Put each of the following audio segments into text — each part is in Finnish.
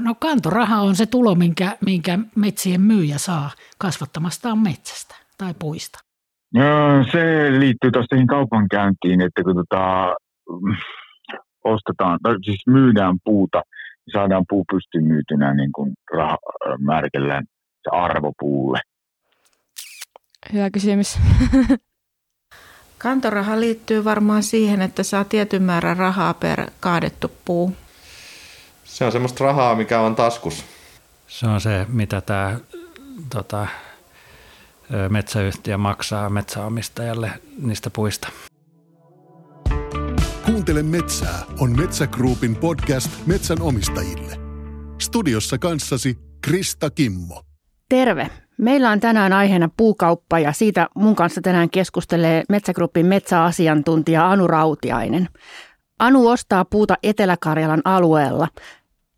No kantoraha on se tulo, minkä, minkä metsien myyjä saa kasvattamastaan metsästä tai puista. No, se liittyy tuossa kaupankäyntiin, että kun tota, ostetaan, tai siis myydään puuta, niin saadaan puu pystyyn myytynä niin kuin rah, määritellään se arvo puulle. Hyvä kysymys. Kantoraha liittyy varmaan siihen, että saa tietyn määrän rahaa per kaadettu puu. Se on semmoista rahaa, mikä on taskus. Se on se, mitä tämä tota, metsäyhtiö maksaa metsäomistajalle niistä puista. Kuuntele metsää on Metsägruupin podcast metsänomistajille. Studiossa kanssasi Krista Kimmo. Terve! Meillä on tänään aiheena puukauppa ja siitä mun kanssa tänään keskustelee Metsägruppin metsäasiantuntija Anu Rautiainen. Anu ostaa puuta Etelä-Karjalan alueella.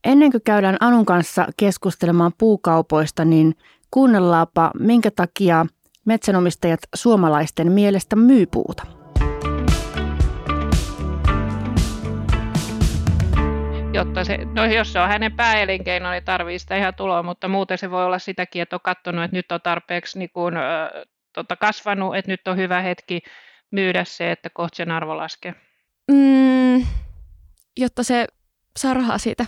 Ennen kuin käydään Anun kanssa keskustelemaan puukaupoista, niin kuunnellaanpa, minkä takia metsänomistajat suomalaisten mielestä myy puuta. jotta se, no jos se on hänen pääelinkeino, niin tarvii sitä ihan tuloa, mutta muuten se voi olla sitäkin, että on katsonut, että nyt on tarpeeksi niin kuin, äh, tota, kasvanut, että nyt on hyvä hetki myydä se, että kohta sen arvo laskee. Mm, jotta se saa rahaa siitä.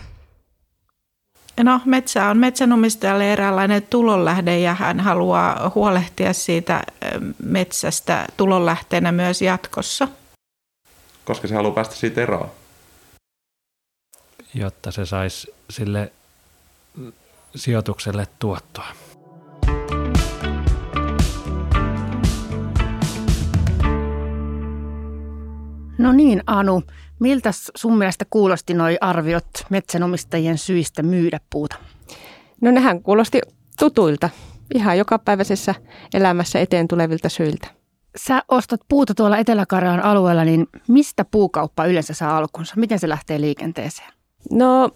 No, metsä on metsänomistajalle eräänlainen tulonlähde ja hän haluaa huolehtia siitä metsästä tulonlähteenä myös jatkossa. Koska se haluaa päästä siitä eroon jotta se saisi sille sijoitukselle tuottoa. No niin, Anu. Miltä sun mielestä kuulosti nuo arviot metsänomistajien syistä myydä puuta? No nehän kuulosti tutuilta, ihan jokapäiväisessä elämässä eteen tulevilta syiltä. Sä ostat puuta tuolla etelä alueella, niin mistä puukauppa yleensä saa alkunsa? Miten se lähtee liikenteeseen? No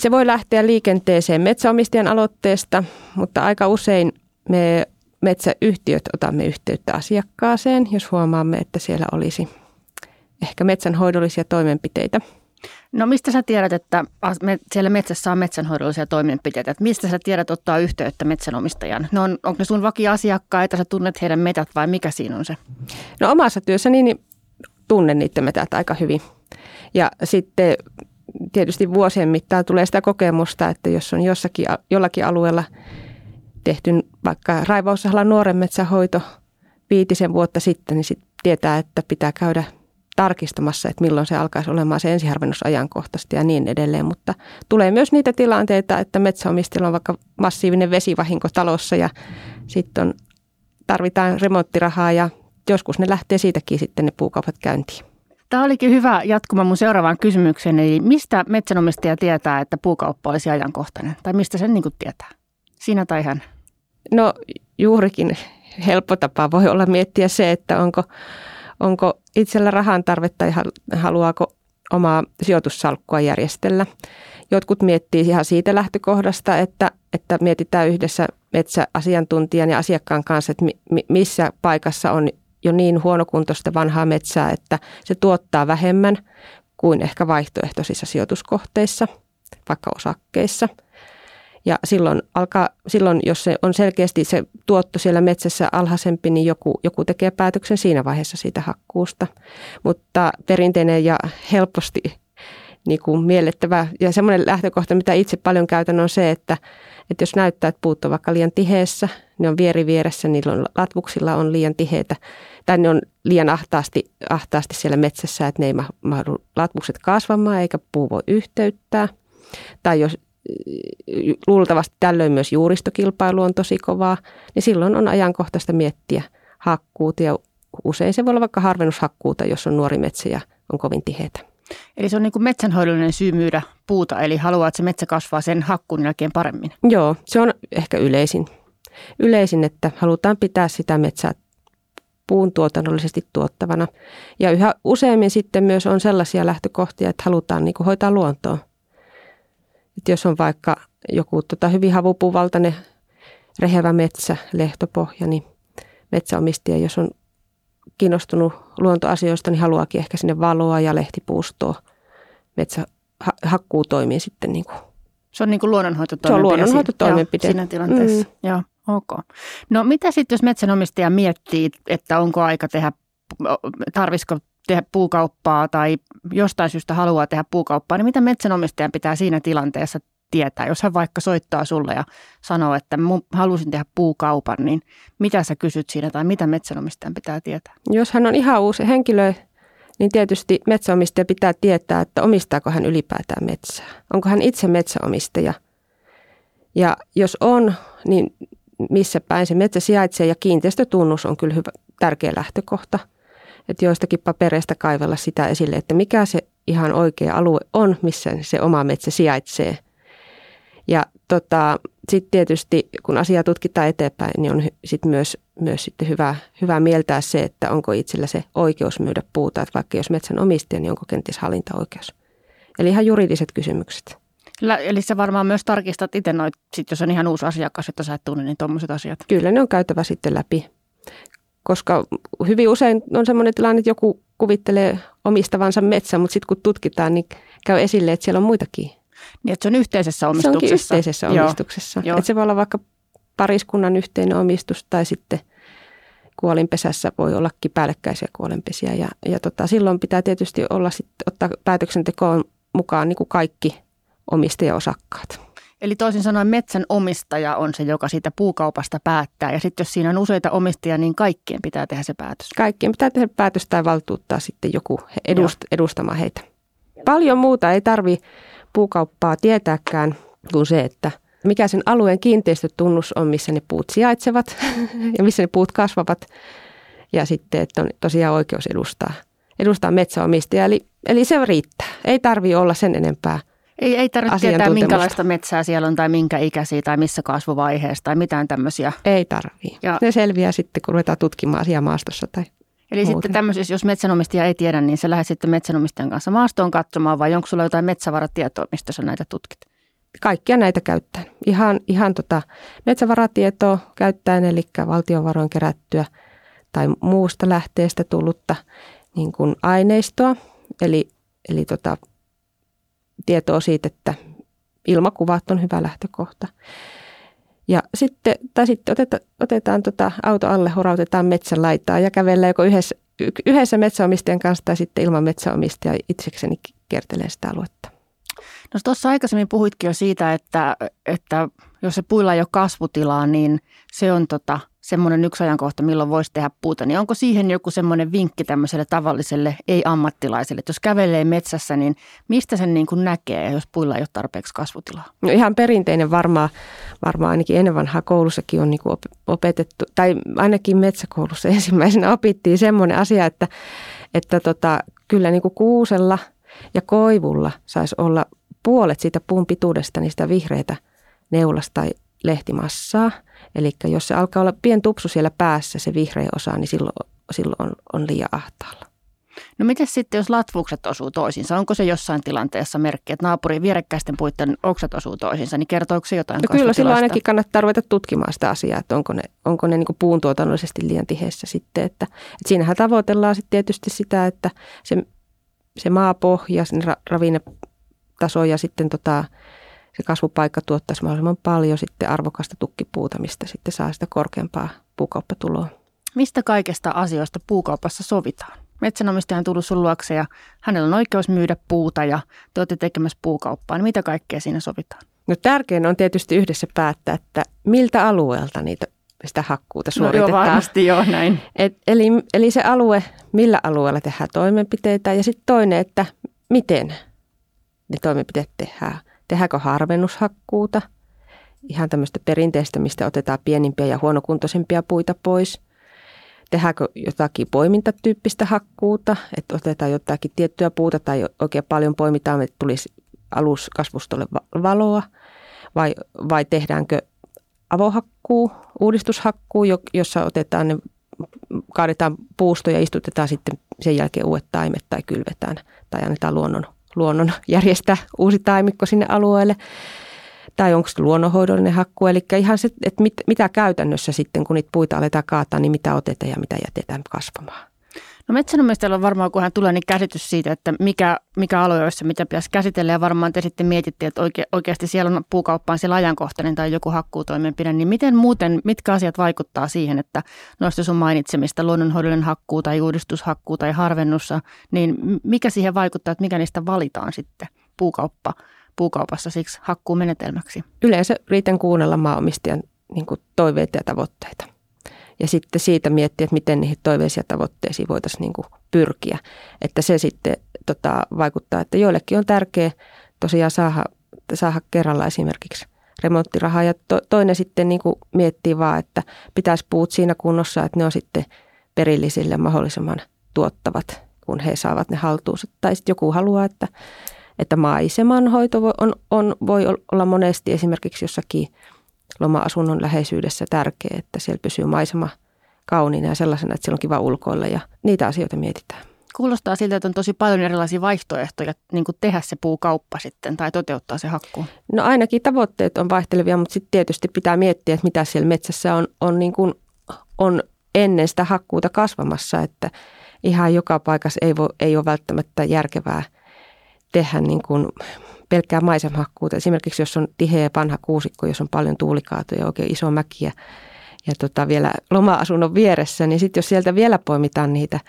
se voi lähteä liikenteeseen metsäomistajan aloitteesta, mutta aika usein me metsäyhtiöt otamme yhteyttä asiakkaaseen, jos huomaamme, että siellä olisi ehkä metsänhoidollisia toimenpiteitä. No mistä sä tiedät, että siellä metsässä on metsänhoidollisia toimenpiteitä? Että mistä sä tiedät ottaa yhteyttä metsänomistajan? No on, onko ne sun vakiasiakkaita, sä tunnet heidän metät vai mikä siinä on se? No omassa työssäni niin tunnen niiden metät aika hyvin. Ja sitten tietysti vuosien mittaan tulee sitä kokemusta, että jos on jossakin, jollakin alueella tehty vaikka raivausalan nuoren metsähoito viitisen vuotta sitten, niin sit tietää, että pitää käydä tarkistamassa, että milloin se alkaisi olemaan se ensiharvennusajankohtaisesti ja niin edelleen. Mutta tulee myös niitä tilanteita, että metsäomistilla on vaikka massiivinen vesivahinko talossa ja sitten tarvitaan remonttirahaa ja joskus ne lähtee siitäkin sitten ne puukaupat käyntiin. Tämä olikin hyvä jatkuma mun seuraavaan kysymykseen. Eli mistä metsänomistaja tietää, että puukauppa olisi ajankohtainen? Tai mistä sen niin tietää? Sinä tai hän? No juurikin helppo tapa voi olla miettiä se, että onko, onko itsellä rahan tarvetta ja haluaako omaa sijoitussalkkua järjestellä. Jotkut miettii ihan siitä lähtökohdasta, että, että mietitään yhdessä metsäasiantuntijan ja asiakkaan kanssa, että missä paikassa on jo niin huonokuntoista vanhaa metsää, että se tuottaa vähemmän kuin ehkä vaihtoehtoisissa sijoituskohteissa, vaikka osakkeissa. Ja silloin, alkaa, silloin, jos se on selkeästi se tuotto siellä metsässä alhaisempi, niin joku, joku tekee päätöksen siinä vaiheessa siitä hakkuusta. Mutta perinteinen ja helposti niin kuin miellettävä ja semmoinen lähtökohta, mitä itse paljon käytän, on se, että, että jos näyttää, että puut on vaikka liian tiheessä, ne on vieri vieressä, niillä on, latvuksilla on liian tiheitä, tai ne on liian ahtaasti, ahtaasti siellä metsässä, että ne ei mahdu latvukset kasvamaan eikä puu voi yhteyttää. Tai jos luultavasti tällöin myös juuristokilpailu on tosi kovaa, niin silloin on ajankohtaista miettiä hakkuuta ja usein se voi olla vaikka harvennushakkuuta, jos on nuori metsä ja on kovin tiheitä. Eli se on niin kuin metsänhoidollinen syy myydä puuta, eli haluaa, että se metsä kasvaa sen hakkuun jälkeen paremmin. Joo, se on ehkä yleisin. Yleisin, että halutaan pitää sitä metsää puun tuotannollisesti tuottavana. Ja yhä useammin sitten myös on sellaisia lähtökohtia, että halutaan niin kuin hoitaa luontoa. Että jos on vaikka joku tota, hyvin havupuuvaltainen rehevä metsä, lehtopohja, niin metsäomistaja, jos on kiinnostunut luontoasioista, niin haluaakin ehkä sinne valoa ja lehtipuustoa. Metsä hakkuu toimii sitten niin kuin Se on niin kuin luonnonhoitotoimenpide. Se on luonnonhoitotoimenpide. Joo, siinä tilanteessa. Mm. Joo, ok. No mitä sitten, jos metsänomistaja miettii, että onko aika tehdä, tarvisiko tehdä puukauppaa tai jostain syystä haluaa tehdä puukauppaa, niin mitä metsänomistajan pitää siinä tilanteessa tietää? Jos hän vaikka soittaa sulle ja sanoo, että halusin tehdä puukaupan, niin mitä sä kysyt siinä tai mitä metsänomistajan pitää tietää? Jos hän on ihan uusi henkilö, niin tietysti metsäomistaja pitää tietää, että omistaako hän ylipäätään metsää. Onko hän itse metsäomistaja? Ja jos on, niin missä päin se metsä sijaitsee ja kiinteistötunnus on kyllä hyvä, tärkeä lähtökohta. Että joistakin papereista kaivella sitä esille, että mikä se ihan oikea alue on, missä se oma metsä sijaitsee. Ja tota, sitten tietysti, kun asiaa tutkitaan eteenpäin, niin on sit myös, myös sitten hyvä, hyvä mieltää se, että onko itsellä se oikeus myydä puuta. Että vaikka jos metsän omistaja, niin onko kenties hallintaoikeus. Eli ihan juridiset kysymykset. Eli sä varmaan myös tarkistat itse noit, sit jos on ihan uusi asiakas, että sä et tunne niin tuommoiset asiat. Kyllä ne on käytävä sitten läpi, koska hyvin usein on semmoinen tilanne, että joku kuvittelee omistavansa metsän, mutta sitten kun tutkitaan, niin käy esille, että siellä on muitakin niin, että se on yhteisessä omistuksessa. Se onkin yhteisessä omistuksessa. Joo. Että se voi olla vaikka pariskunnan yhteinen omistus tai sitten kuolinpesässä voi ollakin päällekkäisiä kuolinpesiä. Ja, ja tota, silloin pitää tietysti olla sit, ottaa päätöksentekoon mukaan niin kuin kaikki omistajaosakkaat. Eli toisin sanoen metsän omistaja on se, joka siitä puukaupasta päättää. Ja sitten jos siinä on useita omistajia, niin kaikkien pitää tehdä se päätös. Kaikkien pitää tehdä päätös tai valtuuttaa sitten joku edust, edustamaan heitä. Paljon muuta ei tarvi puukauppaa tietääkään kuin se, että mikä sen alueen kiinteistötunnus on, missä ne puut sijaitsevat ja missä ne puut kasvavat. Ja sitten, että on tosiaan oikeus edustaa, edustaa metsäomistajia. Eli, eli se riittää. Ei tarvi olla sen enempää ei, ei tarvitse tietää, minkälaista metsää siellä on tai minkä ikäisiä tai missä kasvuvaiheessa tai mitään tämmöisiä. Ei tarvii. Ja, ne selviää sitten, kun ruvetaan tutkimaan asiaa maastossa tai Eli muuten. sitten tämmöisessä, jos metsänomistaja ei tiedä, niin se lähdet sitten metsänomistajan kanssa maastoon katsomaan vai onko sulla jotain metsävaratietoa, mistä sä näitä tutkit? Kaikkia näitä käyttäen. Ihan, ihan tota metsävaratietoa käyttäen, eli valtionvaroin kerättyä tai muusta lähteestä tullutta niin kuin aineistoa, eli, eli tota, tietoa siitä, että ilmakuvat on hyvä lähtökohta. Ja sitten, tai sitten otetaan, otetaan tota auto alle, horautetaan metsän laitaa ja kävellään joko yhdessä, yhdessä metsäomistajan kanssa tai sitten ilman metsäomistajaa itsekseni kertelee sitä aluetta. No tuossa aikaisemmin puhuitkin jo siitä, että, että jos se puilla ei ole kasvutilaa, niin se on tota, semmoinen yksi ajankohta, milloin voisi tehdä puuta, niin onko siihen joku semmoinen vinkki tämmöiselle tavalliselle ei-ammattilaiselle, että jos kävelee metsässä, niin mistä sen niin kuin näkee, jos puilla ei ole tarpeeksi kasvutilaa? No ihan perinteinen varmaan, varmaan ainakin ennen vanhaa koulussakin on niin kuin opetettu, tai ainakin metsäkoulussa ensimmäisenä opittiin semmoinen asia, että, että tota, kyllä niin kuin kuusella ja koivulla saisi olla puolet siitä puun pituudesta niistä vihreitä neulasta tai lehtimassaa – Eli jos se alkaa olla pien tupsu siellä päässä, se vihreä osa, niin silloin, silloin on, on liian ahtaalla. No miten sitten, jos latvukset osuu toisiinsa? Onko se jossain tilanteessa merkki, että naapurin vierekkäisten puitten oksat osuu toisiinsa, niin kertooko se jotain no Kyllä silloin ainakin kannattaa ruveta tutkimaan sitä asiaa, että onko ne, onko ne niin puuntuotannollisesti liian tiheessä sitten. Että, että siinähän tavoitellaan sitten tietysti sitä, että se, se maapohja, sen ra, ravinnetaso ja sitten tota, se kasvupaikka tuottaisi mahdollisimman paljon sitten arvokasta tukkipuuta, mistä sitten saa sitä korkeampaa puukauppatuloa. Mistä kaikesta asioista puukaupassa sovitaan? Metsänomistaja on tullut sun luokse ja hänellä on oikeus myydä puuta ja te olette tekemässä puukauppaa. Niin mitä kaikkea siinä sovitaan? No tärkein on tietysti yhdessä päättää, että miltä alueelta niitä sitä hakkuuta suoritetaan. No joo, varmasti joo, näin. Et, eli, eli se alue, millä alueella tehdään toimenpiteitä ja sitten toinen, että miten ne toimenpiteet tehdään. Tehdäänkö harvennushakkuuta, ihan tämmöistä perinteistä, mistä otetaan pienimpiä ja huonokuntoisempia puita pois. Tehdäänkö jotakin poimintatyyppistä hakkuuta, että otetaan jotakin tiettyä puuta tai oikein paljon poimitaan, että tulisi aluskasvustolle valoa. Vai, vai tehdäänkö avohakkuu, uudistushakkuu, jossa otetaan ne, kaadetaan puusto ja istutetaan sitten sen jälkeen uudet taimet tai kylvetään tai annetaan luonnon luonnon järjestää uusi taimikko sinne alueelle. Tai onko se luonnonhoidollinen hakku, eli ihan se, että mit, mitä käytännössä sitten, kun niitä puita aletaan kaataa, niin mitä otetaan ja mitä jätetään kasvamaan. No metsänomistajalla on varmaan, kun hän tulee, niin käsitys siitä, että mikä, mikä alue olisi, mitä pitäisi käsitellä. Ja varmaan te sitten mietitte, että oike, oikeasti siellä on puukauppaan siellä ajankohtainen tai joku hakkuutoimenpide. Niin miten muuten, mitkä asiat vaikuttaa siihen, että noista sun mainitsemista, luonnonhoidollinen hakkuu tai uudistushakkuu tai harvennussa, niin mikä siihen vaikuttaa, että mikä niistä valitaan sitten puukauppa, puukaupassa siksi hakkuumenetelmäksi? Yleensä riitän kuunnella maanomistajan niin toiveita ja tavoitteita ja sitten siitä miettiä, että miten niihin toiveisiin ja tavoitteisiin voitaisiin niin kuin pyrkiä. Että se sitten tota, vaikuttaa, että joillekin on tärkeää tosiaan saada, saada kerralla esimerkiksi remonttirahaa ja to, toinen sitten niin kuin miettii vaan, että pitäisi puut siinä kunnossa, että ne on sitten perillisille mahdollisimman tuottavat, kun he saavat ne haltuunsa. Tai sitten joku haluaa, että, että maisemanhoito voi, on, on, voi olla monesti esimerkiksi jossakin – loma-asunnon läheisyydessä tärkeä, että siellä pysyy maisema kauniina ja sellaisena, että siellä on kiva ulkoilla ja niitä asioita mietitään. Kuulostaa siltä, että on tosi paljon erilaisia vaihtoehtoja niin kuin tehdä se puukauppa sitten tai toteuttaa se hakku. No ainakin tavoitteet on vaihtelevia, mutta sitten tietysti pitää miettiä, että mitä siellä metsässä on, on, niin kuin, on ennen sitä hakkuuta kasvamassa, että ihan joka paikassa ei, voi, ei ole välttämättä järkevää tehdä niin kuin pelkkää maisemahakkuuta. Esimerkiksi jos on tiheä vanha kuusikko, jos on paljon tuulikaatoja ja oikein iso mäki ja, ja tota vielä loma-asunnon vieressä, niin sitten jos sieltä vielä poimitaan niitä,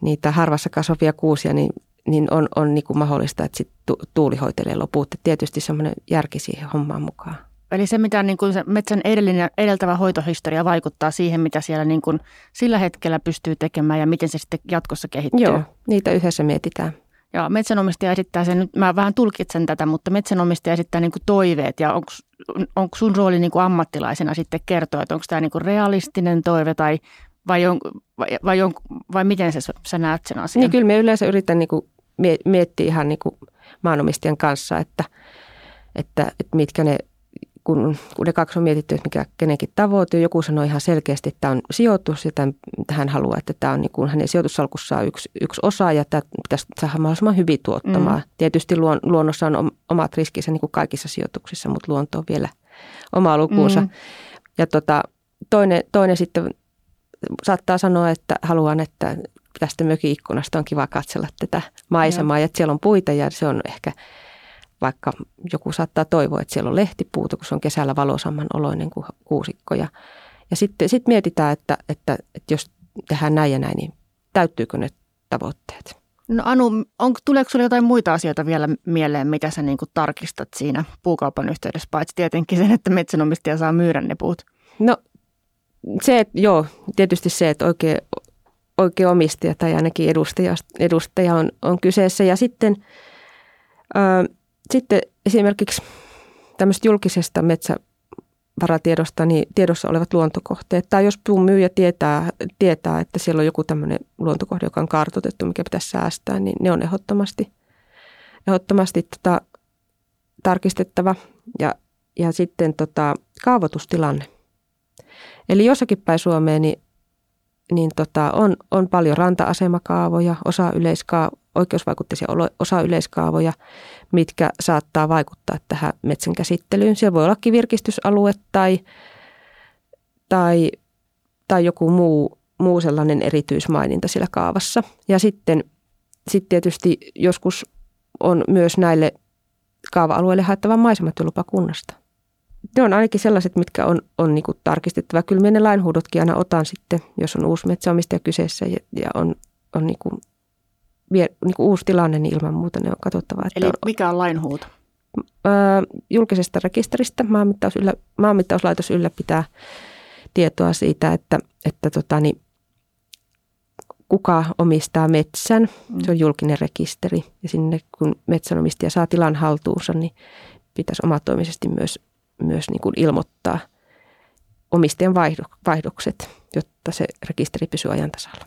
niitä harvassa kasvavia kuusia, niin, niin on, on niin kuin mahdollista, että sit tuuli hoitelee loput. Et tietysti semmoinen järki siihen hommaan mukaan. Eli se, mitä niin kuin se metsän edellinen, edeltävä hoitohistoria vaikuttaa siihen, mitä siellä niin kuin sillä hetkellä pystyy tekemään ja miten se sitten jatkossa kehittyy. Joo, niitä yhdessä mietitään. Ja metsänomistaja esittää sen, mä vähän tulkitsen tätä, mutta metsänomistaja esittää niin kuin toiveet ja onko sun rooli niin kuin ammattilaisena sitten kertoa, että onko tämä niin kuin realistinen toive tai vai, on, vai, vai, on, vai miten sä, sä näet sen asian? Niin kyllä me yleensä yritän niin kuin miettiä ihan niin kuin maanomistajan kanssa, että, että, että mitkä ne kun, kun ne kaksi on mietitty, että mikä kenenkin tavoite, joku sanoi ihan selkeästi, että tämä on sijoitus ja tämän, hän haluaa, että tämä on niin kuin hänen sijoitussalkussaan yksi, yksi osa ja tämä pitäisi saada mahdollisimman hyvin tuottamaan. Mm. Tietysti luon, luonnossa on omat riskinsä niin kuin kaikissa sijoituksissa, mutta luonto on vielä oma lukuunsa. Mm. Ja tota, toinen, toinen sitten saattaa sanoa, että haluan, että tästä mökin ikkunasta on kiva katsella tätä maisemaa ja että siellä on puita ja se on ehkä – vaikka joku saattaa toivoa, että siellä on lehtipuuta, kun se on kesällä valoisamman oloinen kuin kuusikko. Ja, ja sitten sit mietitään, että, että, että jos tehdään näin ja näin, niin täyttyykö ne tavoitteet? No Anu, on, tuleeko sinulle jotain muita asioita vielä mieleen, mitä sä niin tarkistat siinä puukaupan yhteydessä, paitsi tietenkin sen, että metsänomistaja saa myydä ne puut? No se, että joo, tietysti se, että oikein, oikein omistaja tai ainakin edustaja, edustaja on, on kyseessä. Ja sitten ö, sitten esimerkiksi tämmöistä julkisesta metsävaratiedosta, niin tiedossa olevat luontokohteet. Tai jos puun myyjä tietää, tietää, että siellä on joku tämmöinen luontokohde, joka on kartoitettu, mikä pitäisi säästää, niin ne on ehdottomasti, ehdottomasti tota, tarkistettava. Ja, ja sitten tota, kaavoitustilanne. Eli jossakin päin Suomeen niin, niin tota, on, on paljon ranta-asemakaavoja, osa yleiskaa, oikeusvaikutteisia osa yleiskaavoja, mitkä saattaa vaikuttaa tähän metsän käsittelyyn. Siellä voi olla virkistysalue tai, tai, tai joku muu, muu sellainen erityismaininta siellä kaavassa. Ja sitten, sitten tietysti joskus on myös näille kaava-alueille haettava maisematyölupa kunnasta. Ne on ainakin sellaiset, mitkä on, on niin tarkistettava. Kyllä minä ne lainhuudotkin aina otan sitten, jos on uusi metsäomistaja kyseessä ja, ja on, on niin niin kuin uusi tilanne, niin ilman muuta ne on katsottava. Että Eli mikä on lainhuuto? Julkisesta rekisteristä maanmittaus yllä, maanmittauslaitos ylläpitää tietoa siitä, että, että tota, niin, kuka omistaa metsän. Mm. Se on julkinen rekisteri ja sinne kun metsänomistaja saa tilan haltuunsa, niin pitäisi omatoimisesti myös, myös niin kuin ilmoittaa omistajan vaihdokset, jotta se rekisteri pysyy ajan tasalla.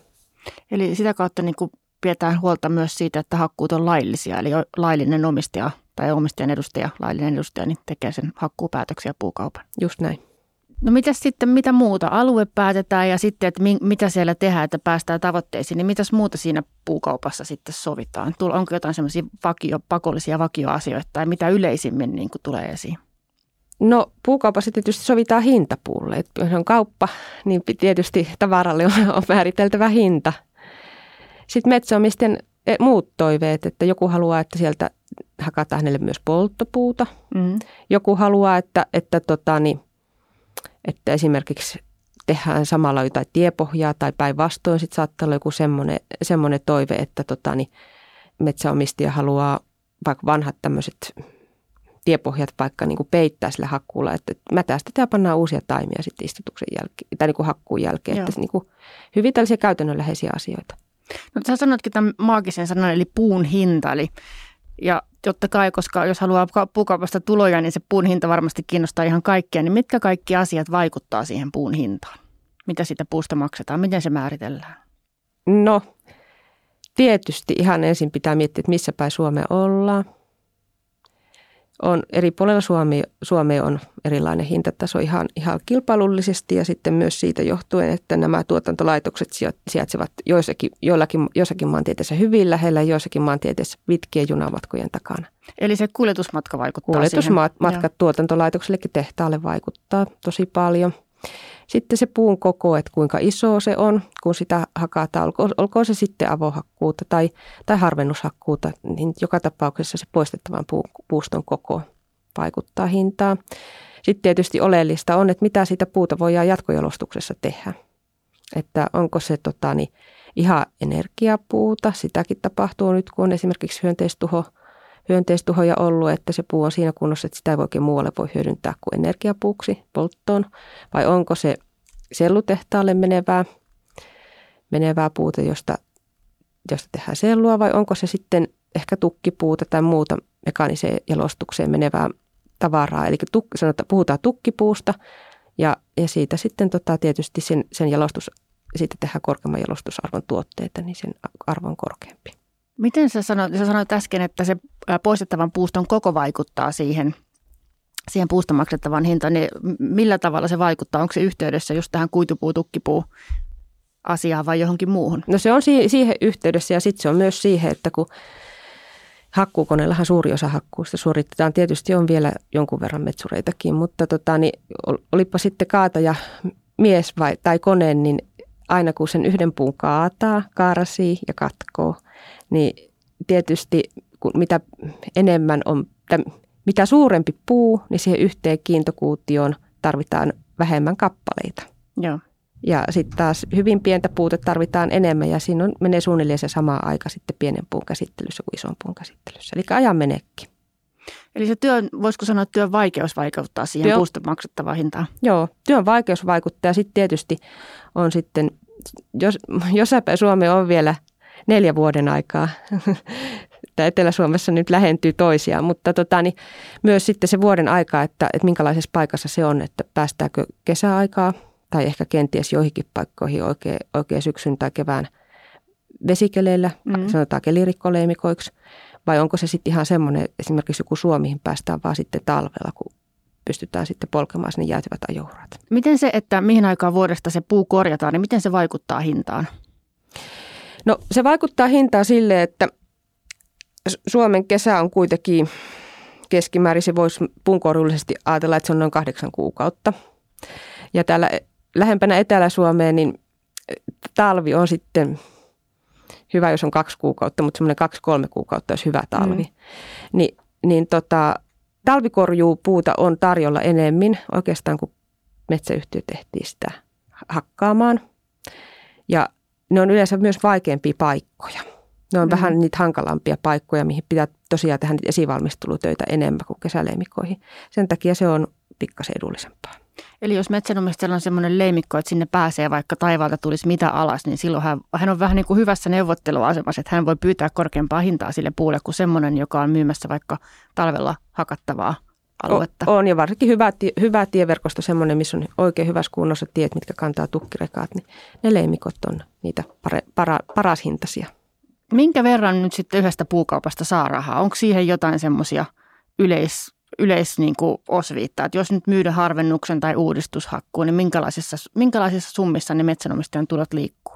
Eli sitä kautta niin kuin pidetään huolta myös siitä, että hakkuut on laillisia, eli laillinen omistaja tai omistajan edustaja, laillinen edustaja, niin tekee sen hakkuupäätöksiä puukaupan. Just näin. No mitä sitten, mitä muuta? Alue päätetään ja sitten, että mitä siellä tehdään, että päästään tavoitteisiin, niin mitäs muuta siinä puukaupassa sitten sovitaan? Onko jotain semmoisia vakio, pakollisia vakioasioita tai mitä yleisimmin niin kuin tulee esiin? No puukaupassa tietysti sovitaan hintapuulle. Jos on kauppa, niin tietysti tavaralle on määriteltävä hinta – Sitten metsäomisten e, muut toiveet, että joku haluaa, että sieltä hakataan hänelle myös polttopuuta. Mm. Joku haluaa, että, että, tota, niin, että esimerkiksi tehdään samalla jotain tiepohjaa tai päinvastoin. Sitten saattaa olla joku semmoinen, semmoinen toive, että tota, niin metsäomistaja haluaa vaikka vanhat tämmöiset tiepohjat vaikka niin kuin peittää sillä hakkuulla, että mätästetään ja pannaan uusia taimia sitten istutuksen jälkeen, tai niin kuin hakkuun jälkeen. Että niin kuin hyvin tällaisia käytännönläheisiä asioita. No, sä sanoitkin tämän maagisen sanan, eli puun hinta. Eli, ja totta kai, koska jos haluaa puukaupasta tuloja, niin se puun hinta varmasti kiinnostaa ihan kaikkia. Niin mitkä kaikki asiat vaikuttaa siihen puun hintaan? Mitä siitä puusta maksetaan? Miten se määritellään? No, tietysti ihan ensin pitää miettiä, että missä päin Suomea ollaan – on eri puolella Suomea, Suomea on erilainen hintataso ihan, ihan kilpailullisesti ja sitten myös siitä johtuen, että nämä tuotantolaitokset sijaitsevat joissakin, joillakin, joissakin maantieteessä hyvin lähellä, joissakin maantieteessä pitkien junamatkojen takana. Eli se kuljetusmatka vaikuttaa Kuljetusmatkat tuotantolaitoksellekin tehtaalle vaikuttaa tosi paljon – sitten se puun koko, että kuinka iso se on, kun sitä hakataan, olkoon, olkoon se sitten avohakkuuta tai, tai harvennushakkuuta, niin joka tapauksessa se poistettavan puu, puuston koko vaikuttaa hintaan. Sitten tietysti oleellista on, että mitä siitä puuta voidaan jatkojalostuksessa tehdä. Että onko se tota, niin, ihan energiapuuta, sitäkin tapahtuu nyt, kun on esimerkiksi hyönteistuho – hyönteistuhoja ollut, että se puu on siinä kunnossa, että sitä ei oikein muualle voi hyödyntää kuin energiapuuksi polttoon, vai onko se sellutehtaalle menevää, menevää puuta, josta, josta tehdään sellua, vai onko se sitten ehkä tukkipuuta tai muuta mekaaniseen jalostukseen menevää tavaraa. Eli tuk, sanotaan, puhutaan tukkipuusta ja, ja siitä sitten tota, tietysti sen, sen jalostus, siitä tehdään korkeamman jalostusarvon tuotteita, niin sen arvo on korkeampi. Miten sä sanoit, sä sanoit äsken, että se poistettavan puuston koko vaikuttaa siihen, siihen puusta maksettavaan hintaan, niin millä tavalla se vaikuttaa? Onko se yhteydessä just tähän kuitupuu, tukkipuu asiaan vai johonkin muuhun? No se on siihen yhteydessä ja sitten se on myös siihen, että kun hakkuukoneellahan suuri osa hakkuusta suoritetaan. Tietysti on vielä jonkun verran metsureitakin, mutta tota, niin olipa sitten kaataja mies vai, tai kone, niin aina kun sen yhden puun kaataa, kaarasii ja katkoo – niin tietysti kun mitä enemmän on, mitä suurempi puu, niin siihen yhteen kiintokuutioon tarvitaan vähemmän kappaleita. Joo. Ja sitten taas hyvin pientä puuta tarvitaan enemmän ja siinä on, menee suunnilleen se sama aika sitten pienen puun käsittelyssä kuin ison puun käsittelyssä. Eli ajan meneekin. Eli se työn, voisiko sanoa, että työn vaikeus vaikuttaa siihen työ, puusta maksettavaan hintaan? Joo, työn vaikeus vaikuttaa ja sitten tietysti on sitten, jos, jossain Suomi on vielä neljä vuoden aikaa. Tämä Etelä-Suomessa nyt lähentyy toisiaan, mutta tota, niin myös sitten se vuoden aika, että, että minkälaisessa paikassa se on, että päästääkö kesäaikaa tai ehkä kenties joihinkin paikkoihin oikein, oikein syksyn tai kevään vesikeleillä, mm. sanotaan kelirikkoleimikoiksi, vai onko se sitten ihan semmoinen, esimerkiksi joku Suomi, mihin päästään vaan sitten talvella, kun pystytään sitten polkemaan sinne jäätyvät ajourat. Miten se, että mihin aikaan vuodesta se puu korjataan, niin miten se vaikuttaa hintaan? No se vaikuttaa hintaan sille, että Suomen kesä on kuitenkin keskimäärin, se voisi punkorullisesti ajatella, että se on noin kahdeksan kuukautta. Ja täällä lähempänä Etelä-Suomeen, niin talvi on sitten hyvä, jos on kaksi kuukautta, mutta semmoinen kaksi-kolme kuukautta olisi hyvä talvi. Mm. Ni, niin tota, talvikorjuupuuta on tarjolla enemmän oikeastaan kuin metsäyhtiö tehtiin sitä hakkaamaan. Ja ne on yleensä myös vaikeampia paikkoja. Ne on mm. vähän niitä hankalampia paikkoja, mihin pitää tosiaan tehdä niitä esivalmistelutöitä enemmän kuin kesäleimikoihin. Sen takia se on pikkasen edullisempaa. Eli jos metsänomistajalla on semmoinen leimikko, että sinne pääsee vaikka taivaalta tulisi mitä alas, niin silloin hän, hän on vähän niin kuin hyvässä neuvotteluasemassa, että hän voi pyytää korkeampaa hintaa sille puulle kuin semmoinen, joka on myymässä vaikka talvella hakattavaa aluetta. On, ja varsinkin hyvä, hyvä tieverkosto, semmoinen, missä on oikein hyvässä kunnossa tiet, mitkä kantaa tukkirekaat, niin ne leimikot on niitä pare, para, paras hintaisia. Minkä verran nyt sitten yhdestä puukaupasta saa rahaa? Onko siihen jotain semmoisia yleis, yleis niin kuin osviittaa, että jos nyt myydä harvennuksen tai uudistushakkuun, niin minkälaisissa, minkälaisissa summissa ne metsänomistajan tulot liikkuu?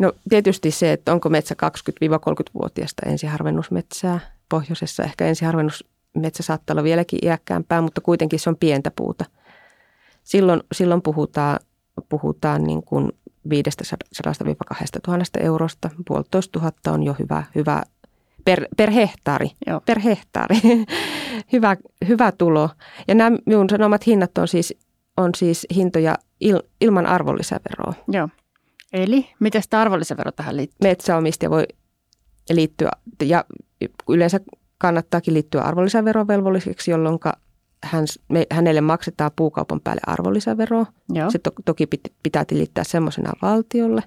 No tietysti se, että onko metsä 20-30-vuotiaasta ensiharvennusmetsää. Pohjoisessa ehkä ensiharvennus metsä saattaa olla vieläkin iäkkäämpää, mutta kuitenkin se on pientä puuta. Silloin, silloin puhutaan, puhutaan niin kuin 500-2000 eurosta. Puolitoista tuhatta on jo hyvä, hyvä per, per hehtaari. Joo. Per hehtaari. hyvä, hyvä tulo. Ja nämä minun sanomat hinnat on siis, on siis hintoja il, ilman arvonlisäveroa. Joo. Eli miten tämä arvonlisävero tähän liittyy? Metsäomistaja voi liittyä, ja yleensä kannattaakin liittyä arvonlisäverovelvolliseksi, jolloin hän, me, hänelle maksetaan puukaupan päälle arvonlisäveroa. Joo. Se to, toki pit, pitää tilittää semmoisena valtiolle,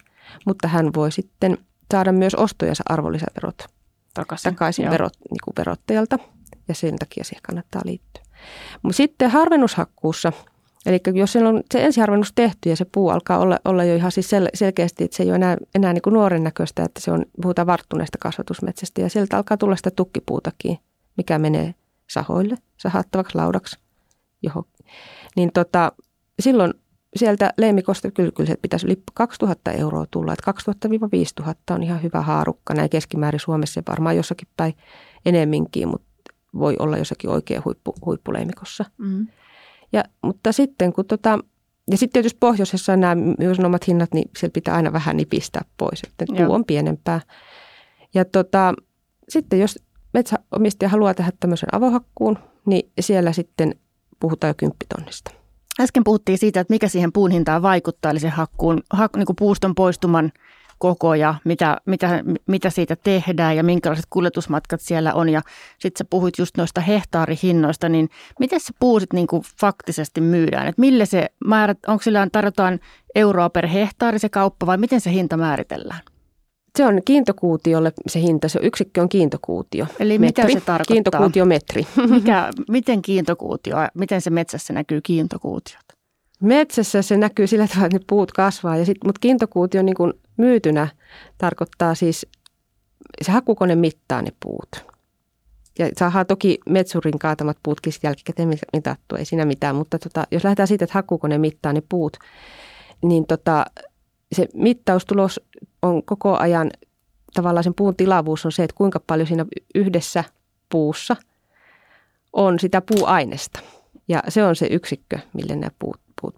mutta hän voi sitten saada myös ostojensa arvonlisäverot Takaisin. takaisin verot, niin kuin verottajalta ja sen takia siihen kannattaa liittyä. Mutta sitten harvennushakkuussa, eli jos siellä on se ensiharvennus tehty ja se puu alkaa olla, olla jo ihan siis sel, selkeästi, että se ei ole enää, enää niin kuin nuoren näköistä, että se on, puhutaan varttuneesta kasvatusmetsästä ja sieltä alkaa tulla sitä tukkipuutakin, mikä menee sahoille, sahattavaksi laudaksi, johon. Niin tota, silloin sieltä leimikosta kyllä, kyllä se pitäisi yli 2000 euroa tulla, että 2000-5000 on ihan hyvä haarukka näin keskimäärin Suomessa ja varmaan jossakin päin enemminkin, mutta voi olla jossakin oikein huippu, huippuleimikossa. Mm. Ja, mutta sitten kun tota, ja sitten tietysti pohjoisessa nämä myös omat hinnat, niin siellä pitää aina vähän nipistää pois, että puu on pienempää. Ja tota, sitten jos metsäomistaja haluaa tehdä tämmöisen avohakkuun, niin siellä sitten puhutaan jo kymppitonnista. Äsken puhuttiin siitä, että mikä siihen puun hintaan vaikuttaa, eli se hakkuun, hak, niin kuin puuston poistuman koko ja mitä, mitä, mitä siitä tehdään ja minkälaiset kuljetusmatkat siellä on. Ja sitten sä puhuit just noista hehtaarihinnoista, niin miten se puu sit niin kuin faktisesti myydään? Et mille se määrät, onko sillä tarjotaan euroa per hehtaari se kauppa vai miten se hinta määritellään? Se on kiintokuutiolle se hinta, se yksikkö on kiintokuutio. Eli mitä se tarkoittaa? Kiintokuutiometri. Mikä, miten kiintokuutio, miten se metsässä näkyy kiintokuutiot? Metsässä se näkyy sillä tavalla, että ne puut kasvaa, ja sit, mutta kiintokuutio niin kuin myytynä tarkoittaa siis, se hakkukone mittaa ne puut. Ja saadaan toki metsurin kaatamat puutkin sit jälkikäteen mitattua, ei siinä mitään, mutta tota, jos lähdetään siitä, että hakkukone mittaa ne puut, niin tota, se mittaustulos on koko ajan, tavallaan sen puun tilavuus on se, että kuinka paljon siinä yhdessä puussa on sitä puuainesta. Ja se on se yksikkö, mille nämä puut, puut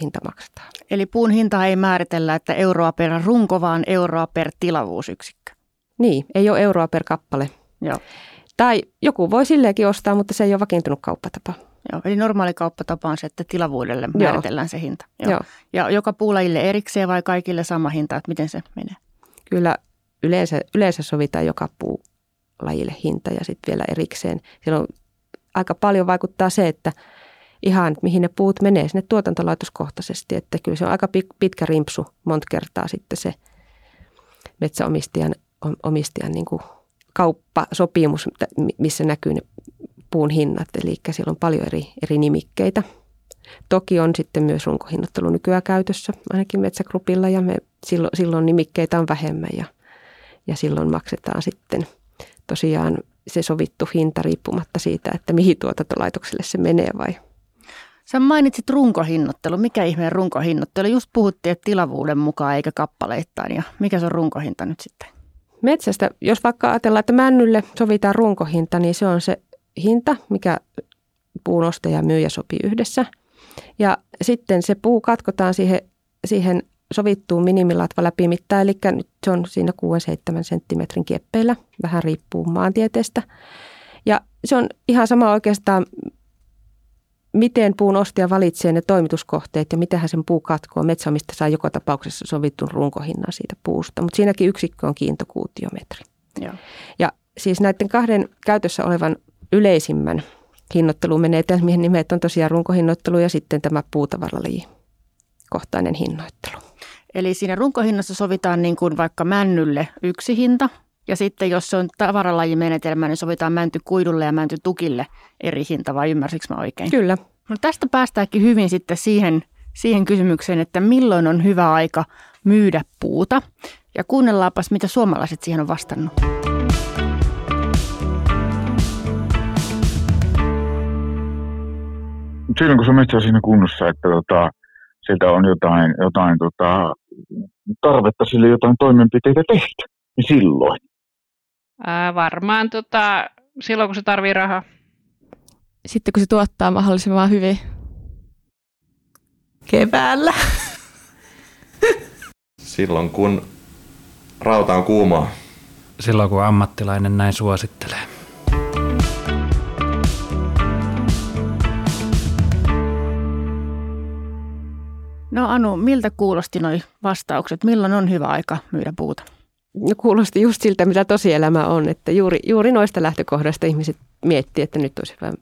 hinta maksetaan. Eli puun hinta ei määritellä, että euroa per runko, vaan euroa per tilavuusyksikkö. Niin, ei ole euroa per kappale. Joo. Tai joku voi silleenkin ostaa, mutta se ei ole vakiintunut kauppatapa. Joo, eli normaali kauppatapa on se, että tilavuudelle Joo. määritellään se hinta. Joo. Joo. Ja joka puulajille erikseen vai kaikille sama hinta, että miten se menee? Kyllä yleensä, yleensä sovitaan joka puulajille hinta ja sitten vielä erikseen. Silloin aika paljon vaikuttaa se, että ihan mihin ne puut menee sinne tuotantolaitoskohtaisesti, että kyllä se on aika pitkä rimpsu monta kertaa sitten se metsäomistajan omistajan niin kauppasopimus, missä näkyy ne puun hinnat, eli siellä on paljon eri, eri nimikkeitä. Toki on sitten myös runkohinnoittelu nykyään käytössä, ainakin Metsägrupilla, ja me, silloin, silloin nimikkeitä on vähemmän, ja, ja silloin maksetaan sitten tosiaan se sovittu hinta riippumatta siitä, että mihin tuotantolaitokselle se menee vai Sä mainitsit runkohinnoittelu. Mikä ihmeen runkohinnoittelu? Just puhuttiin, että tilavuuden mukaan eikä kappaleittain. Ja mikä se on runkohinta nyt sitten? Metsästä, jos vaikka ajatellaan, että männylle sovitaan runkohinta, niin se on se hinta, mikä puun ostaja ja myyjä sopii yhdessä. Ja sitten se puu katkotaan siihen, siihen sovittuun minimilatva läpimittaan, eli nyt se on siinä 6-7 senttimetrin kieppeillä, vähän riippuu maantieteestä. Ja se on ihan sama oikeastaan, miten puun ostaja valitsee ne toimituskohteet ja miten hän sen puu katkoo. Metsäomista saa joka tapauksessa sovitun runkohinnan siitä puusta, mutta siinäkin yksikkö on kiintokuutiometri. Joo. Ja siis näiden kahden käytössä olevan yleisimmän hinnoittelumenetelmien nimet on tosiaan runkohinnoittelu ja sitten tämä puutavaralaji kohtainen hinnoittelu. Eli siinä runkohinnassa sovitaan niin kuin vaikka männylle yksi hinta, ja sitten jos se on tavaralajimenetelmä, niin sovitaan mäntykuidulle ja mäntytukille eri hinta, vai ymmärsikö mä oikein? Kyllä. No tästä päästäänkin hyvin sitten siihen, siihen kysymykseen, että milloin on hyvä aika myydä puuta. Ja kuunnellaanpas, mitä suomalaiset siihen on vastannut. Silloin kun se metsä on siinä kunnossa, että tota, sieltä on jotain, jotain tota, tarvetta sille jotain toimenpiteitä tehdä, niin silloin. Ää, varmaan tota, silloin, kun se tarvii rahaa. Sitten kun se tuottaa mahdollisimman hyvin. Keväällä. Silloin kun rauta on kuumaa. Silloin kun ammattilainen näin suosittelee. No Anu, miltä kuulosti nuo vastaukset? Milloin on hyvä aika myydä puuta? No kuulosti just siltä, mitä tosielämä on, että juuri, juuri noista lähtökohdasta ihmiset miettii, että nyt olisi hyvä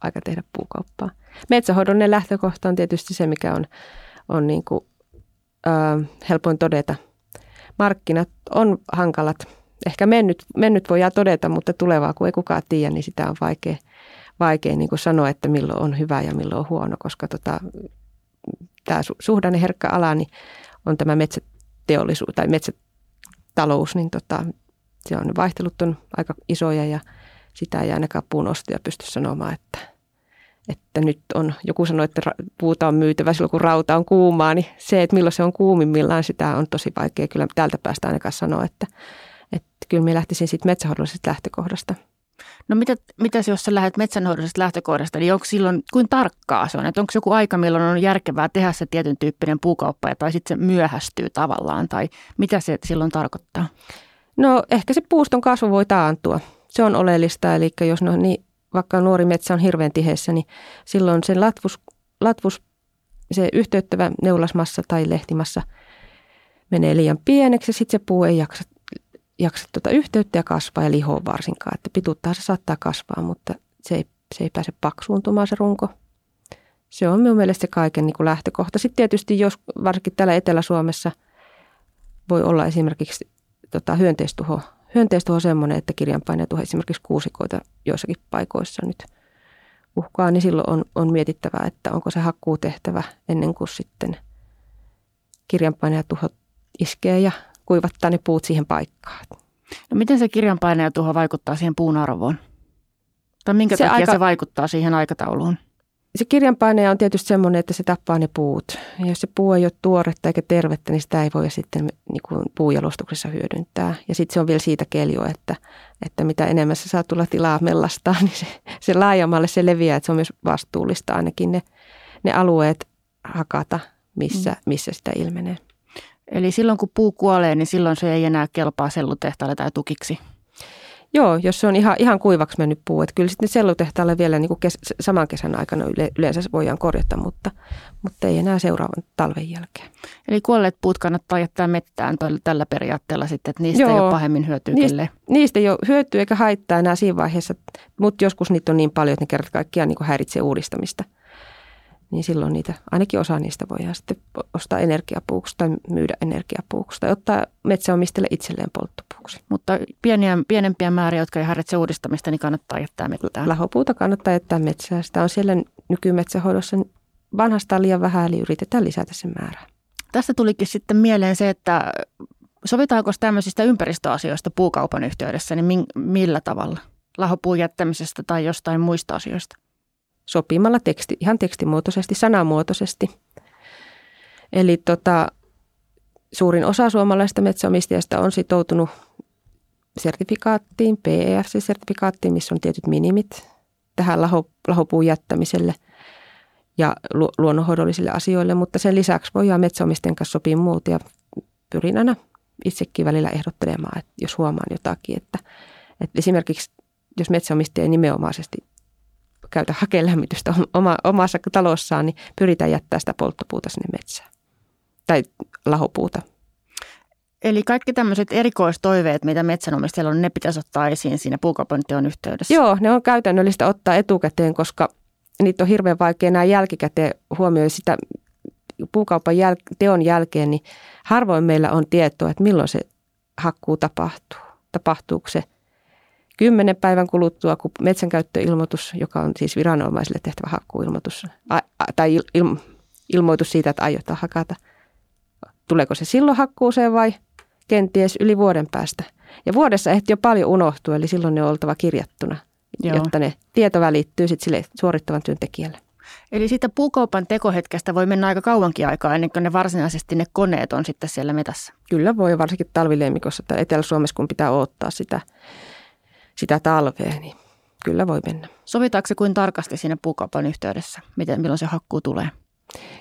aika tehdä puukauppaa. Metsähoidon lähtökohta on tietysti se, mikä on, on niin kuin, äh, helpoin todeta. Markkinat on hankalat. Ehkä mennyt, mennyt voidaan todeta, mutta tulevaa kun ei kukaan tiedä, niin sitä on vaikea, vaikea niin kuin sanoa, että milloin on hyvä ja milloin on huono, koska tota, tämä suhdanneherkkä ala niin on tämä metsäteollisuus tai metsätalous, niin tota, se on vaihtelut on aika isoja ja sitä ei ainakaan puun ostaja pysty sanomaan, että, että nyt on, joku sanoi, että puuta on myytävä silloin kun rauta on kuumaa, niin se, että milloin se on kuumimmillaan, sitä on tosi vaikea kyllä täältä päästä ainakaan sanoa, että, että kyllä me lähtisin siitä metsähoidollisesta lähtökohdasta – No mitä, mitäs jos sä lähdet metsänhoidollisesta lähtökohdasta, niin onko silloin, kuin tarkkaa se on? Että onko joku aika, milloin on järkevää tehdä se tietyn tyyppinen puukauppa, tai sitten se myöhästyy tavallaan, tai mitä se silloin tarkoittaa? No ehkä se puuston kasvu voi taantua. Se on oleellista, eli jos no, niin, vaikka nuori metsä on hirveän tiheessä, niin silloin sen latvus, latvus se yhteyttävä neulasmassa tai lehtimassa menee liian pieneksi ja sitten se puu ei jaksa jaksa tuota yhteyttä ja kasvaa ja lihoa varsinkaan. Että pituuttaa se saattaa kasvaa, mutta se ei, se ei pääse paksuuntumaan se runko. Se on minun mielestä se kaiken niin kuin lähtökohta. Sitten tietysti jos varsinkin täällä Etelä-Suomessa voi olla esimerkiksi tota, hyönteistuho. Hyönteistuho on semmoinen, että kirjanpaineetuho esimerkiksi kuusikoita joissakin paikoissa nyt uhkaa, niin silloin on, on mietittävä, että onko se hakkuu tehtävä ennen kuin sitten kirjanpaineetuho iskee ja kuivattaa ne puut siihen paikkaan. No miten se kirjanpaine tuho vaikuttaa siihen puun arvoon? Tai minkä se takia aika... se vaikuttaa siihen aikatauluun? Se kirjanpaine on tietysti semmoinen, että se tappaa ne puut. Ja jos se puu ei ole tuoretta eikä tervettä, niin sitä ei voi sitten niin kuin puujalostuksessa hyödyntää. Ja sitten se on vielä siitä keljo, että, että mitä enemmän se saa tulla tilaa mellastaa, niin se, se laajemmalle se leviää. Että se on myös vastuullista ainakin ne, ne alueet hakata, missä, mm. missä sitä ilmenee. Eli silloin kun puu kuolee, niin silloin se ei enää kelpaa sellutehtaalle tai tukiksi. Joo, jos se on ihan, ihan kuivaksi mennyt puu. Että kyllä sitten sellutehtaalle vielä niin kuin kes, saman kesän aikana yle, yleensä voidaan korjata, mutta, mutta ei enää seuraavan talven jälkeen. Eli kuolleet puut kannattaa jättää mettään tällä periaatteella sitten, että niistä Joo, ei ole pahemmin hyötyä niistä, niistä ei ole hyötyä eikä haittaa enää siinä vaiheessa, mutta joskus niitä on niin paljon, että ne kerta kaikkiaan niin häiritsee uudistamista – niin silloin niitä, ainakin osa niistä voidaan sitten ostaa energiapuuksi tai myydä energiapuuksi tai ottaa metsäomistelle itselleen polttopuuksi. Mutta pieniä, pienempiä määriä, jotka ei harvitse uudistamista, niin kannattaa jättää metsään. Lahopuuta kannattaa jättää metsään. Sitä on siellä nykymetsähoidossa vanhastaan liian vähän, eli yritetään lisätä sen määrää. Tästä tulikin sitten mieleen se, että sovitaanko tämmöisistä ympäristöasioista puukaupan yhteydessä, niin millä tavalla? Lahopuun jättämisestä tai jostain muista asioista? Sopimalla teksti, ihan tekstimuotoisesti, sanamuotoisesti. Eli tota, suurin osa suomalaisista metsäomistajista on sitoutunut sertifikaattiin, PEFC-sertifikaattiin, missä on tietyt minimit tähän laho, lahopuun jättämiselle ja lu, luonnonhoidollisille asioille, mutta sen lisäksi voidaan metsäomisten kanssa sopia muut ja pyrin aina itsekin välillä ehdottelemaan, että jos huomaan jotakin, että, että esimerkiksi jos metsäomistaja ei nimenomaisesti käytä hakelämmitystä oma, omassa talossaan, niin pyritään jättää sitä polttopuuta sinne metsään tai lahopuuta. Eli kaikki tämmöiset erikoistoiveet, mitä metsänomistajilla on, ne pitäisi ottaa esiin siinä puukaupan teon yhteydessä? Joo, ne on käytännöllistä ottaa etukäteen, koska niitä on hirveän vaikea enää jälkikäteen huomioida sitä puukaupan jäl- teon jälkeen, niin harvoin meillä on tietoa, että milloin se hakkuu tapahtuu. Tapahtuuko se – kymmenen päivän kuluttua, kun metsänkäyttöilmoitus, joka on siis viranomaisille tehtävä hakkuuilmoitus, a, a, tai il, il, ilmoitus siitä, että aiotaan hakata. Tuleeko se silloin hakkuuseen vai kenties yli vuoden päästä? Ja vuodessa ehti jo paljon unohtua, eli silloin ne on oltava kirjattuna, Joo. jotta ne tieto välittyy sitten sille suorittavan työntekijälle. Eli siitä puukaupan tekohetkestä voi mennä aika kauankin aikaa ennen kuin ne varsinaisesti ne koneet on sitten siellä metässä. Kyllä voi, varsinkin talvileimikossa tai Etelä-Suomessa, kun pitää odottaa sitä sitä talvea, niin kyllä voi mennä. Sovitaanko se kuin tarkasti siinä puukaupan yhteydessä, miten, milloin se hakkuu tulee?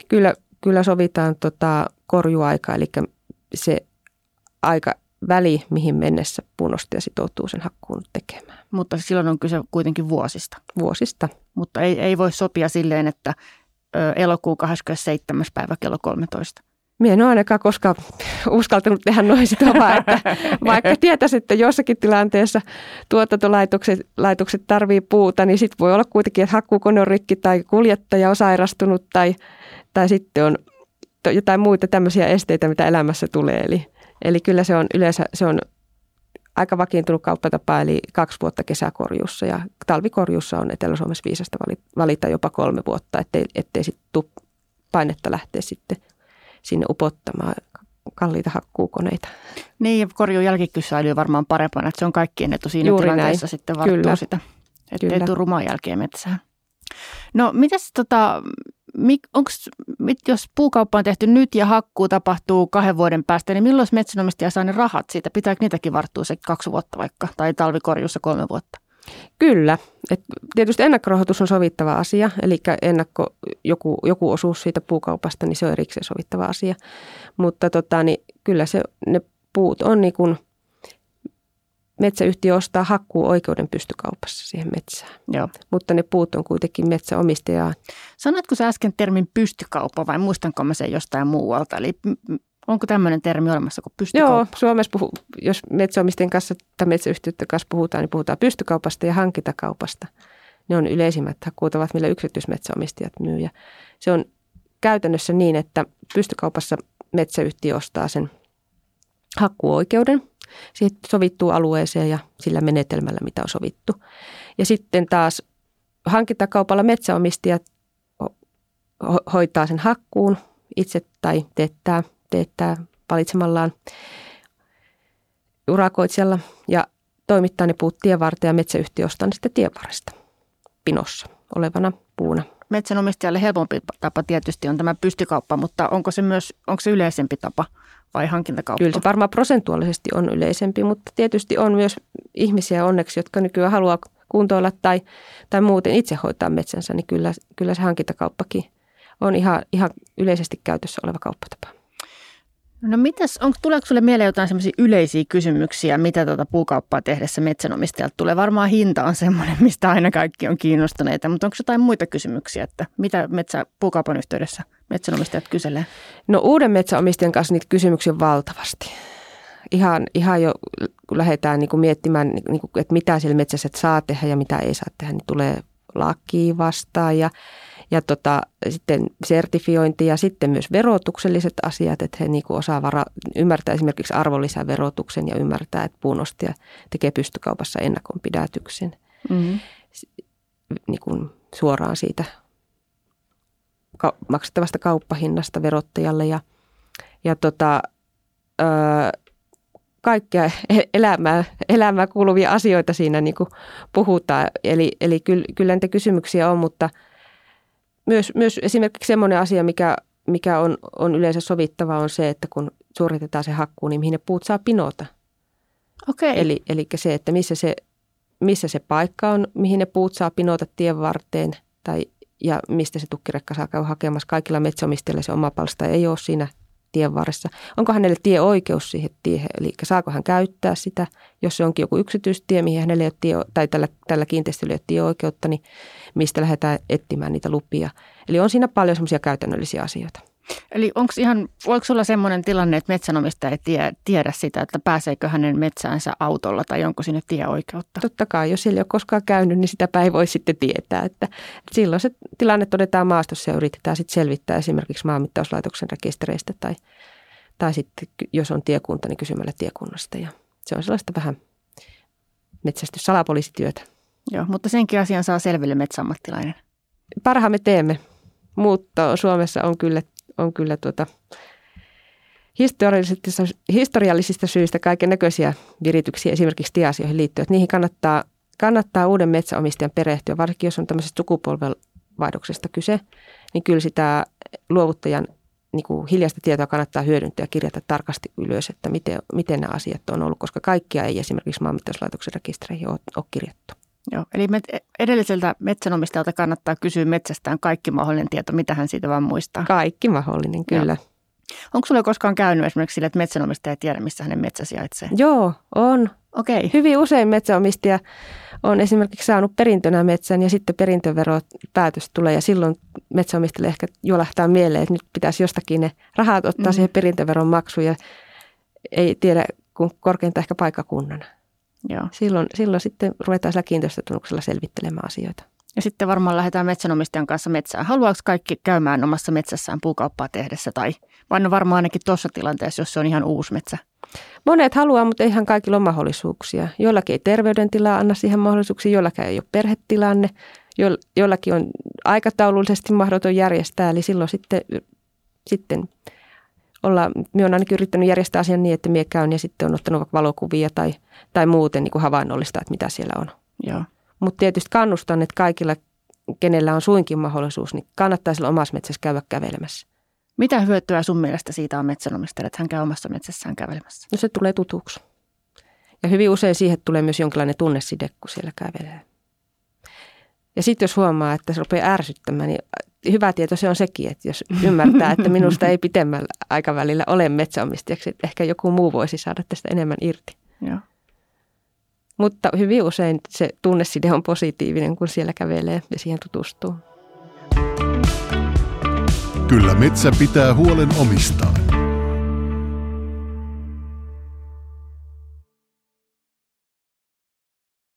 Kyllä, kyllä sovitaan tota korjuaika, eli se aika väli, mihin mennessä puunostaja sitoutuu sen hakkuun tekemään. Mutta silloin on kyse kuitenkin vuosista. Vuosista. Mutta ei, ei voi sopia silleen, että elokuun 27. päivä kello 13. Minä en ole ainakaan koskaan uskaltanut tehdä noin sitovaa, että vaikka tietäisi, että jossakin tilanteessa tuotantolaitokset laitokset tarvii puuta, niin sitten voi olla kuitenkin, että hakkuukone on rikki tai kuljettaja on sairastunut tai, tai sitten on jotain muita tämmöisiä esteitä, mitä elämässä tulee. Eli, eli kyllä se on yleensä se on aika vakiintunut kauppatapa, eli kaksi vuotta kesäkorjuussa ja talvikorjuussa on Etelä-Suomessa viisasta valita jopa kolme vuotta, ettei, ettei sitten painetta lähteä sitten sinne upottamaan kalliita hakkuukoneita. Niin, ja korjun jälkikysäily varmaan parempana, että se on kaikkien etu siinä Juuri tilanteessa näin. sitten varttuu Kyllä. sitä, ettei tule rumaa jälkeen metsään. No, mitäs tota, onks, mit, jos puukauppa on tehty nyt ja hakkuu tapahtuu kahden vuoden päästä, niin milloin metsänomistaja saa ne rahat siitä? Pitääkö niitäkin varttua se kaksi vuotta vaikka, tai talvikorjussa kolme vuotta? Kyllä. Et tietysti ennakkorahoitus on sovittava asia, eli ennakko, joku, joku osuus siitä puukaupasta, niin se on erikseen sovittava asia. Mutta tota, niin kyllä se, ne puut on niin kuin, metsäyhtiö ostaa hakkuuoikeuden pystykaupassa siihen metsään. Joo. Mutta ne puut on kuitenkin metsäomistajaa. Sanoitko sä äsken termin pystykauppa vai muistanko mä sen jostain muualta? Eli onko tämmöinen termi olemassa kuin pystykauppa? Joo, Suomessa puhu, jos metsäomistajien kanssa tai metsäyhtiöiden kanssa puhutaan, niin puhutaan pystykaupasta ja hankintakaupasta. Ne on yleisimmät hakkuutavat, millä yksityismetsäomistajat myy. Ja se on käytännössä niin, että pystykaupassa metsäyhtiö ostaa sen hakkuoikeuden siihen sovittuu alueeseen ja sillä menetelmällä, mitä on sovittu. Ja sitten taas hankintakaupalla metsäomistajat ho- ho- hoitaa sen hakkuun itse tai teettää, teettää valitsemallaan urakoitsijalla ja toimittaa ne puut tien varteen ja metsäyhtiö ostaa ne sitten tien varresta pinossa olevana puuna. Metsänomistajalle helpompi tapa tietysti on tämä pystykauppa, mutta onko se myös onko se yleisempi tapa vai hankintakauppa? Kyllä se varmaan prosentuaalisesti on yleisempi, mutta tietysti on myös ihmisiä onneksi, jotka nykyään haluaa kuntoilla tai, tai muuten itse hoitaa metsänsä, niin kyllä, kyllä se hankintakauppakin on ihan, ihan yleisesti käytössä oleva kauppatapa. No mitäs, onko, tuleeko sinulle mieleen jotain sellaisia yleisiä kysymyksiä, mitä tuota puukauppaa tehdessä metsänomistajalta tulee? Varmaan hinta on semmoinen, mistä aina kaikki on kiinnostuneita, mutta onko jotain muita kysymyksiä, että mitä metsä, puukaupan yhteydessä metsänomistajat kyselee? No uuden metsäomistajan kanssa niitä kysymyksiä on valtavasti. Ihan, ihan jo kun lähdetään niin kuin miettimään, niin kuin, että mitä siellä metsässä saa tehdä ja mitä ei saa tehdä, niin tulee laki vastaan ja, ja tota, sitten sertifiointi ja sitten myös verotukselliset asiat, että he niin osaa vara, ymmärtää esimerkiksi arvonlisäverotuksen ja ymmärtää, että puunostaja tekee pystykaupassa ennakonpidätyksen Mm-hmm. niin kuin suoraan siitä ka- maksettavasta kauppahinnasta verottajalle ja, ja tota, öö, kaikkea e- elämää, elämää kuuluvia asioita siinä niin kuin puhutaan. Eli, eli kyllä, kyllä niitä kysymyksiä on, mutta myös, myös esimerkiksi semmoinen asia, mikä, mikä on, on yleensä sovittava, on se, että kun suoritetaan se hakkuu, niin mihin ne puut saa pinota. Okei. Eli, eli se, että missä se, missä se paikka on, mihin ne puut saa pinota tien varteen tai, ja mistä se tukkirekka saa käydä hakemassa. Kaikilla metsäomistajilla se oma palsta ei ole siinä tien varressa. Onko hänelle tieoikeus siihen tiehen, eli saako hän käyttää sitä, jos se onkin joku yksityistie, mihin hänelle ei ole tie, tai tällä, tällä kiinteistöllä ei ole tieoikeutta, niin mistä lähdetään etsimään niitä lupia. Eli on siinä paljon semmoisia käytännöllisiä asioita. Eli onko ihan, voiko olla semmoinen tilanne, että metsänomistaja ei tie, tiedä sitä, että pääseekö hänen metsäänsä autolla tai onko sinne tieoikeutta? Totta kai, jos siellä ei ole koskaan käynyt, niin sitäpä ei voi sitten tietää. Että, että silloin se tilanne todetaan maastossa ja yritetään sitten selvittää esimerkiksi maanmittauslaitoksen rekistereistä tai, tai sitten jos on tiekunta, niin kysymällä tiekunnasta. Ja se on sellaista vähän metsästyssalapoliisityötä. Joo, mutta senkin asian saa selville metsäammattilainen. Parhaamme teemme, mutta Suomessa on kyllä, on kyllä tuota, historiallisista, historiallisista syistä kaiken näköisiä virityksiä esimerkiksi tieasioihin liittyen. Että niihin kannattaa, kannattaa uuden metsäomistajan perehtyä, varsinkin jos on tämmöisestä sukupolvenvaihdoksesta kyse, niin kyllä sitä luovuttajan niin kuin hiljaista tietoa kannattaa hyödyntää ja kirjata tarkasti ylös, että miten, miten nämä asiat on ollut, koska kaikkia ei esimerkiksi maanmittauslaitoksen rekistereihin ole, ole kirjattu. Joo, eli met, edelliseltä metsänomistajalta kannattaa kysyä metsästään kaikki mahdollinen tieto, mitä hän siitä vaan muistaa. Kaikki mahdollinen, kyllä. Joo. Onko sulla koskaan käynyt esimerkiksi sille, että metsänomistaja ei tiedä, missä hänen metsä sijaitsee? Joo, on. Okei. Okay. Hyvin usein metsäomistaja on esimerkiksi saanut perintönä metsän ja sitten perintöveropäätös tulee ja silloin metsäomistajalle ehkä lähtää mieleen, että nyt pitäisi jostakin ne rahat ottaa mm. siihen perintöveron maksuun ja ei tiedä kun korkeinta ehkä paikkakunnan. Joo. Silloin, silloin sitten ruvetaan sillä kiinteistötunnuksella selvittelemään asioita. Ja sitten varmaan lähdetään metsänomistajan kanssa metsään. Haluaako kaikki käymään omassa metsässään puukauppaa tehdessä tai vai no varmaan ainakin tuossa tilanteessa, jos se on ihan uusi metsä? Monet haluaa, mutta eihän kaikilla ole mahdollisuuksia. Joillakin ei terveydentila anna siihen mahdollisuuksia, joillakin ei ole perhetilanne, joillakin on aikataulullisesti mahdoton järjestää, eli silloin sitten, sitten olla, minä olen ainakin yrittänyt järjestää asian niin, että minä käyn ja sitten on ottanut valokuvia tai, tai muuten niin kuin havainnollista, että mitä siellä on. Mutta tietysti kannustan, että kaikilla, kenellä on suinkin mahdollisuus, niin kannattaa sillä omassa metsässä käydä kävelemässä. Mitä hyötyä sun mielestä siitä on metsänomistajalle, että hän käy omassa metsässään kävelemässä? No se tulee tutuksi. Ja hyvin usein siihen tulee myös jonkinlainen tunneside, kun siellä kävelee. Ja sitten jos huomaa, että se rupeaa ärsyttämään, niin hyvä tieto se on sekin, että jos ymmärtää, että minusta ei pitemmällä aikavälillä ole metsäomistajaksi, että ehkä joku muu voisi saada tästä enemmän irti. Joo. Mutta hyvin usein se tunneside on positiivinen, kun siellä kävelee ja siihen tutustuu. Kyllä metsä pitää huolen omistaan.